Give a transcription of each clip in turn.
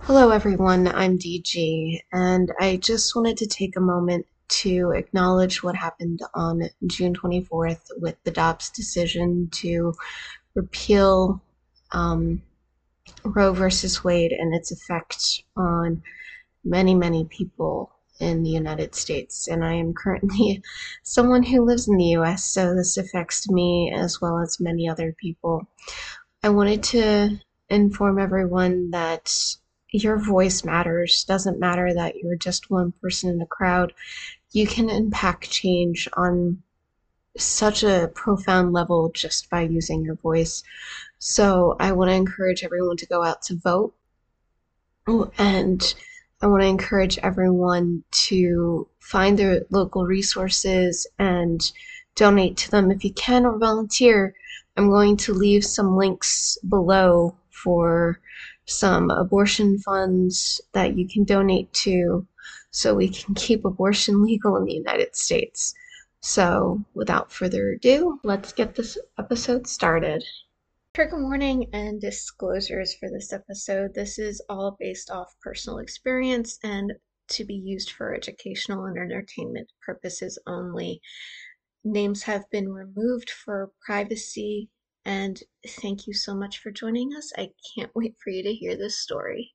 Hello, everyone. I'm DG, and I just wanted to take a moment to acknowledge what happened on June 24th with the Dobbs decision to repeal um, Roe versus Wade and its effect on many, many people in the United States. And I am currently someone who lives in the US, so this affects me as well as many other people. I wanted to inform everyone that your voice matters. Doesn't matter that you're just one person in a crowd. You can impact change on such a profound level just by using your voice. So I want to encourage everyone to go out to vote. And I want to encourage everyone to find their local resources and donate to them if you can or volunteer. I'm going to leave some links below for some abortion funds that you can donate to so we can keep abortion legal in the United States. So, without further ado, let's get this episode started. Trigger warning and disclosures for this episode. This is all based off personal experience and to be used for educational and entertainment purposes only. Names have been removed for privacy and thank you so much for joining us. I can't wait for you to hear this story.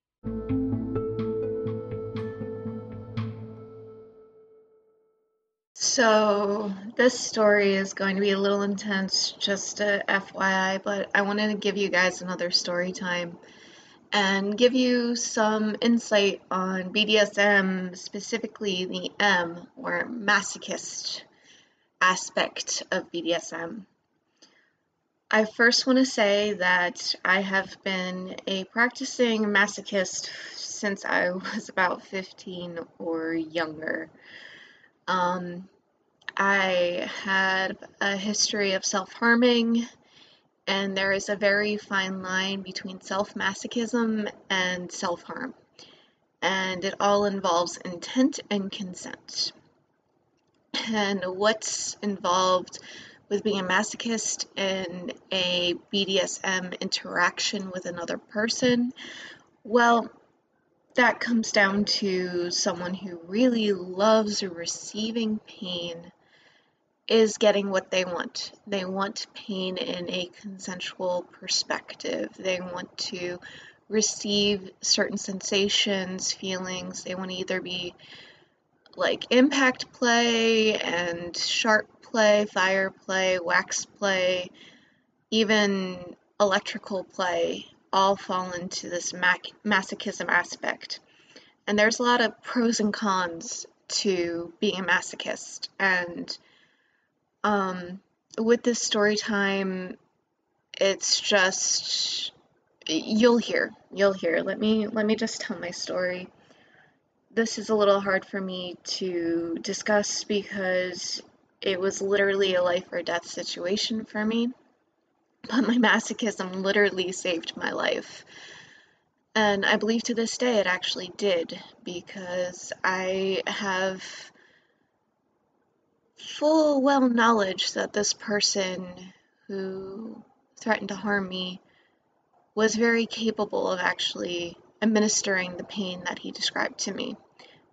So, this story is going to be a little intense, just a FYI, but I wanted to give you guys another story time and give you some insight on BDSM, specifically the M or masochist aspect of BDSM. I first want to say that I have been a practicing masochist since I was about 15 or younger. Um, I had a history of self harming, and there is a very fine line between self masochism and self harm, and it all involves intent and consent. And what's involved with being a masochist in a BDSM interaction with another person? Well, that comes down to someone who really loves receiving pain is getting what they want. They want pain in a consensual perspective. They want to receive certain sensations, feelings. They want to either be like impact play and sharp play, fire play, wax play, even electrical play all fall into this masochism aspect. And there's a lot of pros and cons to being a masochist. And um, with this story time, it's just you'll hear, you'll hear. Let me let me just tell my story. This is a little hard for me to discuss because it was literally a life or death situation for me. But my masochism literally saved my life. And I believe to this day it actually did because I have full well knowledge that this person who threatened to harm me was very capable of actually administering the pain that he described to me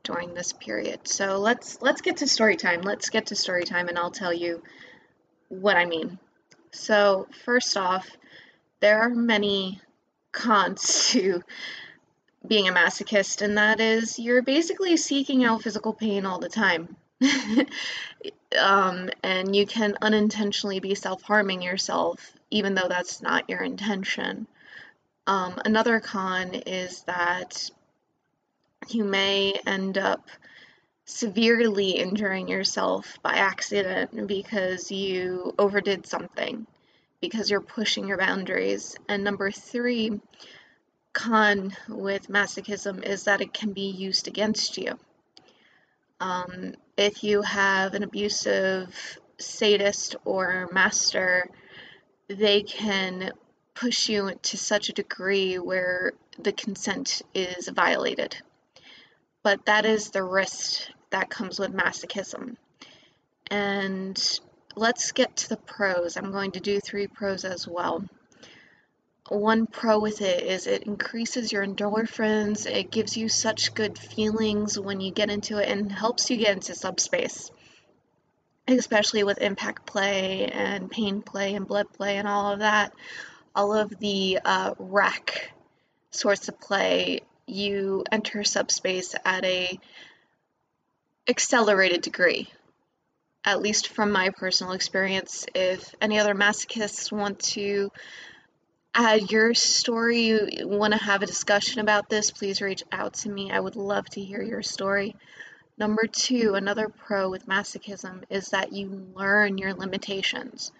during this period. So let's let's get to story time. Let's get to story time and I'll tell you what I mean. So first off, there are many cons to being a masochist and that is you're basically seeking out physical pain all the time. um, and you can unintentionally be self-harming yourself even though that's not your intention. Um, another con is that you may end up severely injuring yourself by accident because you overdid something, because you're pushing your boundaries. And number three, con with masochism is that it can be used against you. Um, if you have an abusive sadist or master, they can push you to such a degree where the consent is violated but that is the risk that comes with masochism. And let's get to the pros. I'm going to do three pros as well. one pro with it is it increases your endorphins. It gives you such good feelings when you get into it and helps you get into subspace, especially with impact play and pain play and blood play and all of that. All of the uh, rack sorts of play, you enter subspace at a accelerated degree. At least from my personal experience, if any other masochists want to add your story, you want to have a discussion about this, please reach out to me. I would love to hear your story. Number two, another pro with masochism is that you learn your limitations.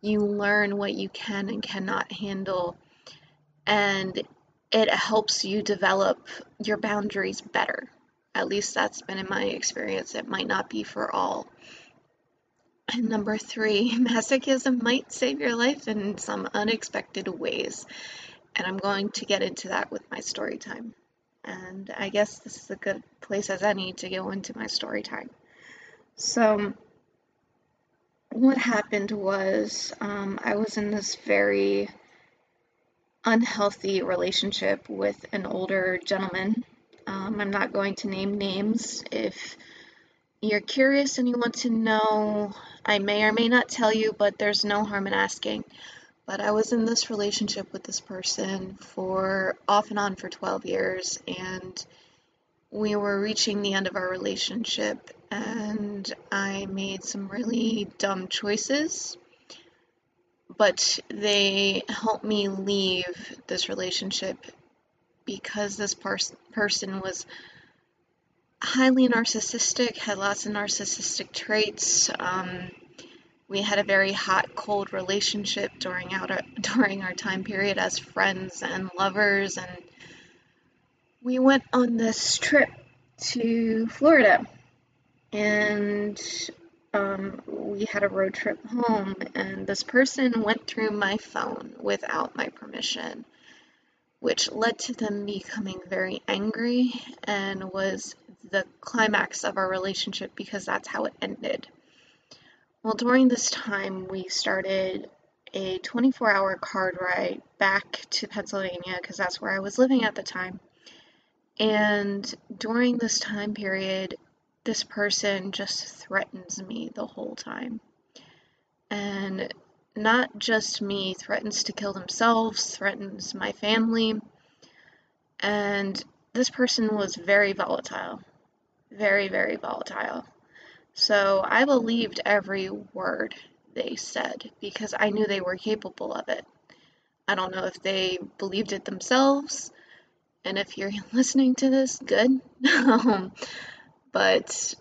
You learn what you can and cannot handle, and it helps you develop your boundaries better. At least that's been in my experience. It might not be for all. And number three, masochism might save your life in some unexpected ways. And I'm going to get into that with my story time. And I guess this is a good place as any to go into my story time. So, what happened was um, I was in this very unhealthy relationship with an older gentleman. Um, I'm not going to name names. If you're curious and you want to know, I may or may not tell you, but there's no harm in asking. But I was in this relationship with this person for off and on for 12 years, and we were reaching the end of our relationship, and I made some really dumb choices. But they helped me leave this relationship because this pers- person was highly narcissistic, had lots of narcissistic traits. Um, we had a very hot, cold relationship during our during our time period as friends and lovers, and we went on this trip to Florida, and um, we had a road trip home, and this person went through my phone without my permission which led to them becoming very angry and was the climax of our relationship because that's how it ended. Well, during this time, we started a 24 hour card ride back to Pennsylvania because that's where I was living at the time. And during this time period, this person just threatens me the whole time. And not just me, threatens to kill themselves, threatens my family. And this person was very volatile very, very volatile. So I believed every word they said because I knew they were capable of it. I don't know if they believed it themselves, and if you're listening to this, good. Um, but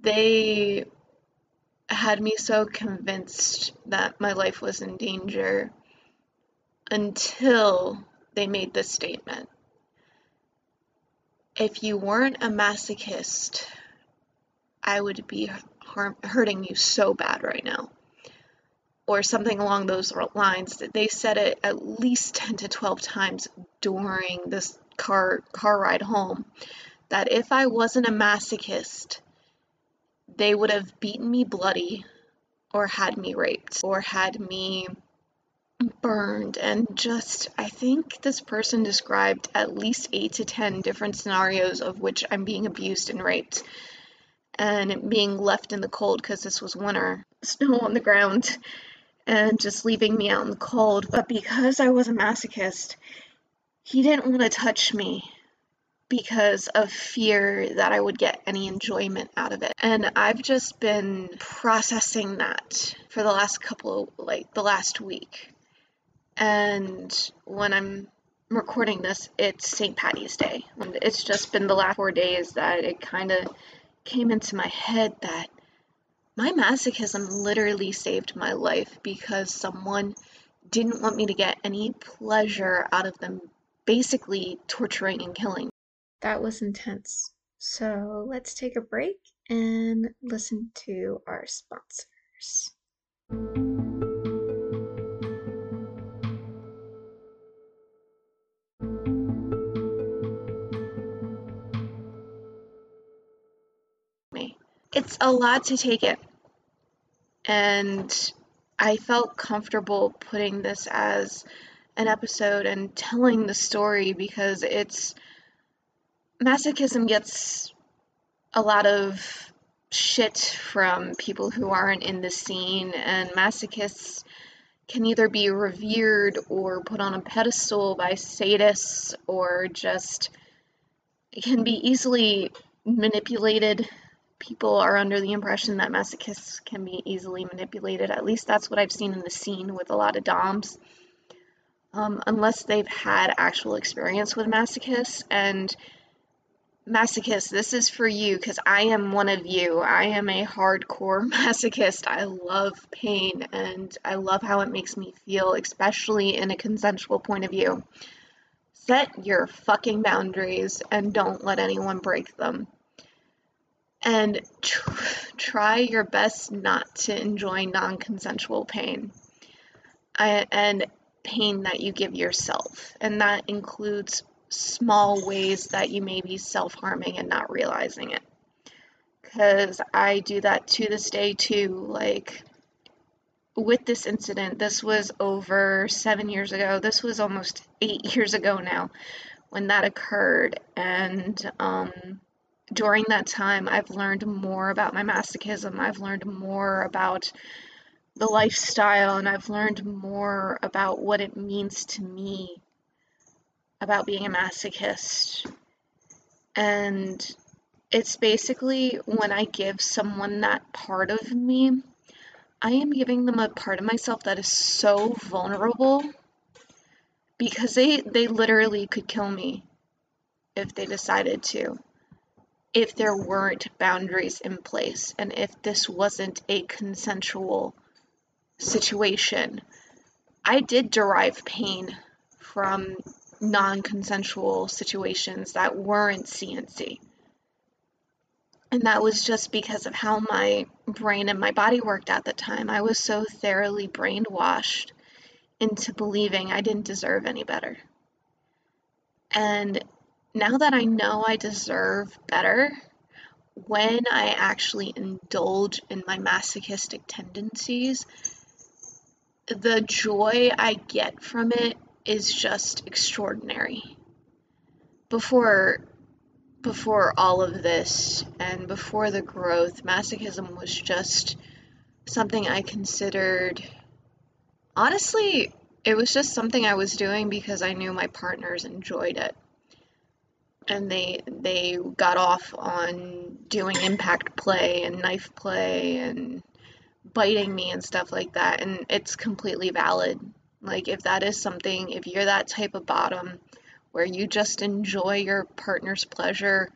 they had me so convinced that my life was in danger until they made this statement if you weren't a masochist, I would be harm, hurting you so bad right now. Or something along those lines. That they said it at least 10 to 12 times during this car car ride home. That if I wasn't a masochist, they would have beaten me bloody, or had me raped, or had me burned. And just I think this person described at least 8 to 10 different scenarios of which I'm being abused and raped and being left in the cold because this was winter snow on the ground and just leaving me out in the cold. But because I was a masochist he didn't want to touch me because of fear that I would get any enjoyment out of it. And I've just been processing that for the last couple of, like, the last week and when I'm recording this, it's St. Patty's Day. And it's just been the last four days that it kind of came into my head that my masochism literally saved my life because someone didn't want me to get any pleasure out of them basically torturing and killing. That was intense. So let's take a break and listen to our sponsors. it's a lot to take in. And I felt comfortable putting this as an episode and telling the story because it's masochism gets a lot of shit from people who aren't in the scene, and masochists can either be revered or put on a pedestal by sadists or just can be easily manipulated. People are under the impression that masochists can be easily manipulated. At least that's what I've seen in the scene with a lot of DOMs. Um, unless they've had actual experience with masochists and masochist, this is for you because I am one of you. I am a hardcore masochist. I love pain and I love how it makes me feel, especially in a consensual point of view. Set your fucking boundaries and don't let anyone break them. And tr- try your best not to enjoy non consensual pain. I, and pain that you give yourself. And that includes small ways that you may be self harming and not realizing it. Because I do that to this day too. Like, with this incident, this was over seven years ago. This was almost eight years ago now when that occurred. And um, during that time, I've learned more about my masochism. I've learned more about the lifestyle, and I've learned more about what it means to me about being a masochist. And it's basically when I give someone that part of me, I am giving them a part of myself that is so vulnerable because they they literally could kill me if they decided to if there weren't boundaries in place and if this wasn't a consensual situation i did derive pain from non consensual situations that weren't CNC. And that was just because of how my brain and my body worked at the time. I was so thoroughly brainwashed into believing I didn't deserve any better. And now that I know I deserve better, when I actually indulge in my masochistic tendencies, the joy I get from it is just extraordinary. Before before all of this and before the growth, masochism was just something I considered honestly, it was just something I was doing because I knew my partners enjoyed it. And they they got off on doing impact play and knife play and biting me and stuff like that and it's completely valid like, if that is something, if you're that type of bottom where you just enjoy your partner's pleasure,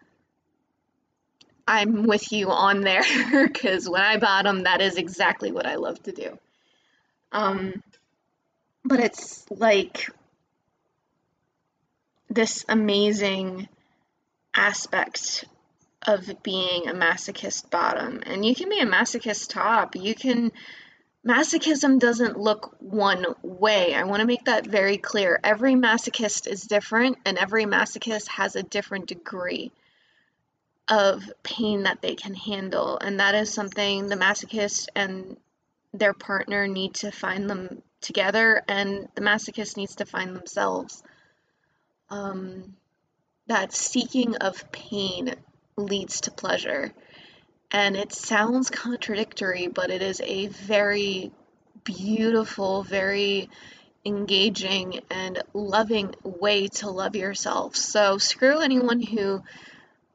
I'm with you on there because when I bottom, that is exactly what I love to do. Um, but it's like this amazing aspect of being a masochist bottom. And you can be a masochist top. You can masochism doesn't look one way. I want to make that very clear. Every masochist is different, and every masochist has a different degree of pain that they can handle. And that is something the masochist and their partner need to find them together, and the masochist needs to find themselves. Um, that seeking of pain leads to pleasure. And it sounds contradictory, but it is a very beautiful, very engaging, and loving way to love yourself. So screw anyone who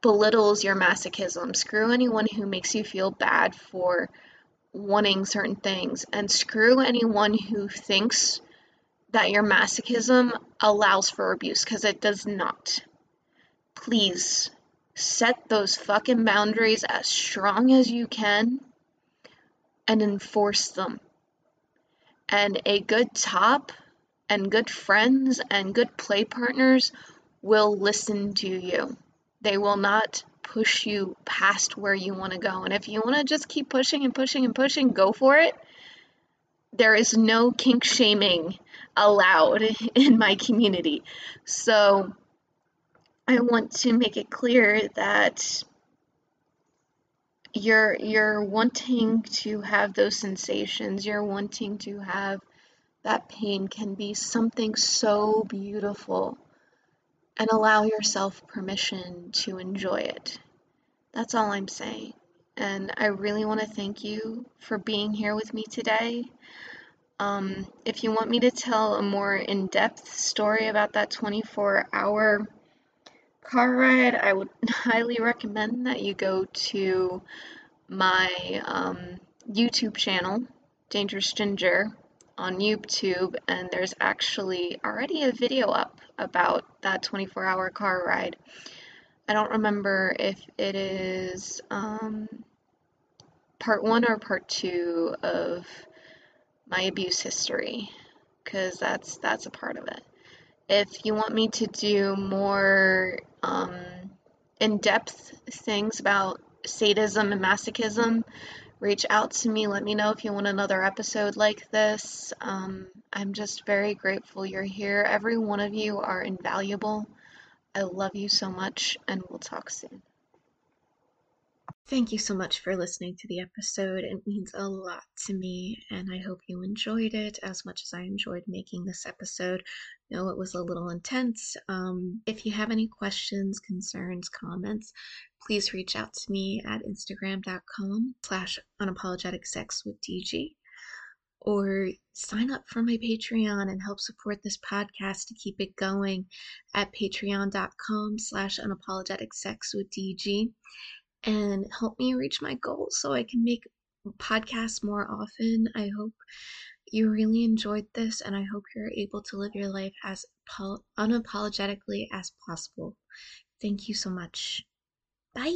belittles your masochism, screw anyone who makes you feel bad for wanting certain things, and screw anyone who thinks that your masochism allows for abuse because it does not. Please set those fucking boundaries as strong as you can and enforce them. And a good top and good friends and good play partners will listen to you. They will not push you past where you want to go. And if you want to just keep pushing and pushing and pushing, go for it. There is no kink shaming allowed in my community. So I want to make it clear that you're you're wanting to have those sensations, you're wanting to have that pain can be something so beautiful and allow yourself permission to enjoy it. That's all I'm saying. And I really want to thank you for being here with me today. Um, if you want me to tell a more in depth story about that 24 hour car ride, I would highly recommend that you go to my um, YouTube channel, Dangerous Ginger, on YouTube, and there's actually already a video up about that 24 hour car ride. I don't remember if it is um, part one or part two of my abuse history, because that's that's a part of it. If you want me to do more um, in-depth things about sadism and masochism, reach out to me. Let me know if you want another episode like this. Um, I'm just very grateful you're here. Every one of you are invaluable. I love you so much, and we'll talk soon. Thank you so much for listening to the episode. It means a lot to me, and I hope you enjoyed it as much as I enjoyed making this episode. know it was a little intense. Um, if you have any questions, concerns, comments, please reach out to me at instagram.com slash unapologetic sex with DG or sign up for my Patreon and help support this podcast to keep it going at patreon.com slash unapologetic sex with DG and help me reach my goals so I can make podcasts more often. I hope you really enjoyed this and I hope you're able to live your life as unapologetically as possible. Thank you so much. Bye.